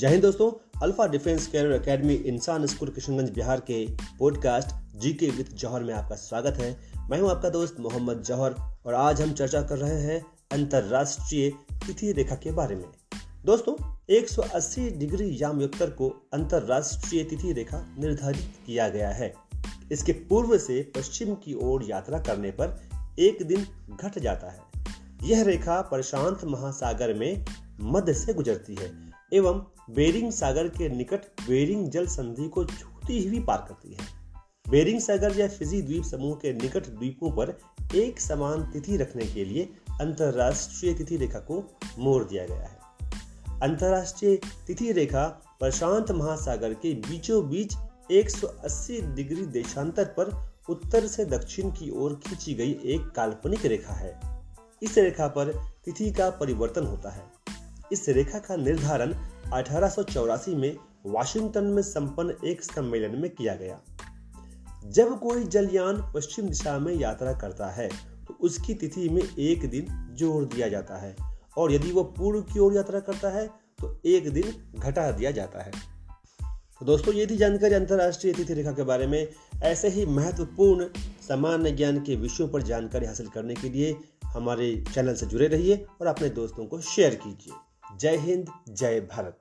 जय हिंद दोस्तों, अल्फ़ा डिफेंस कैरियर एकेडमी इंसान स्कूल किशनगंज बिहार के पॉडकास्ट जी के विद जौहर में आपका स्वागत है। मैं हूँ आपका दोस्त मोहम्मद जौहर और आज हम चर्चा कर रहे हैं अंतरराष्ट्रीय तिथि रेखा के बारे में। दोस्तों 180 डिग्री यामयोत्तर को अंतरराष्ट्रीय तिथि रेखा निर्धारित किया गया है। इसके पूर्व से पश्चिम की ओर यात्रा करने पर एक दिन घट जाता है। यह रेखा प्रशांत महासागर में मध्य से गुजरती है। एवं बेरिंग सागर के निकट बेरिंग जल संधि को छूती हुई पार करती है। बेरिंग सागर या फिजी द्वीप समूह के निकट द्वीपों पर एक समान तिथि रखने के लिए अंतरराष्ट्रीय तिथि रेखा को मोड़ दिया गया है। अंतरराष्ट्रीय तिथि रेखा प्रशांत महासागर के बीचों बीच 180 डिग्री देशांतर पर उत्तर से दक्षिण की ओर खींची गई एक काल्पनिक रेखा है। इस रेखा पर तिथि का परिवर्तन होता है। इस रेखा का निर्धारण अठारह सौ चौरासी में वाशिंगटन में संपन्न एक सम्मेलन में किया गया। जब कोई जलयान पश्चिम दिशा में यात्रा करता है तो उसकी तिथि में एक दिन जोड़ दिया जाता है और यदि वो पूर्व की ओर यात्रा करता है तो एक दिन घटा दिया जाता है। तो दोस्तों, ये थी जानकारी अंतर्राष्ट्रीय तिथि रेखा के बारे में। ऐसे ही महत्वपूर्ण सामान्य ज्ञान के विषयों पर जानकारी हासिल करने के लिए हमारे चैनल से जुड़े रहिए और अपने दोस्तों को शेयर कीजिए। जय हिंद जय भारत।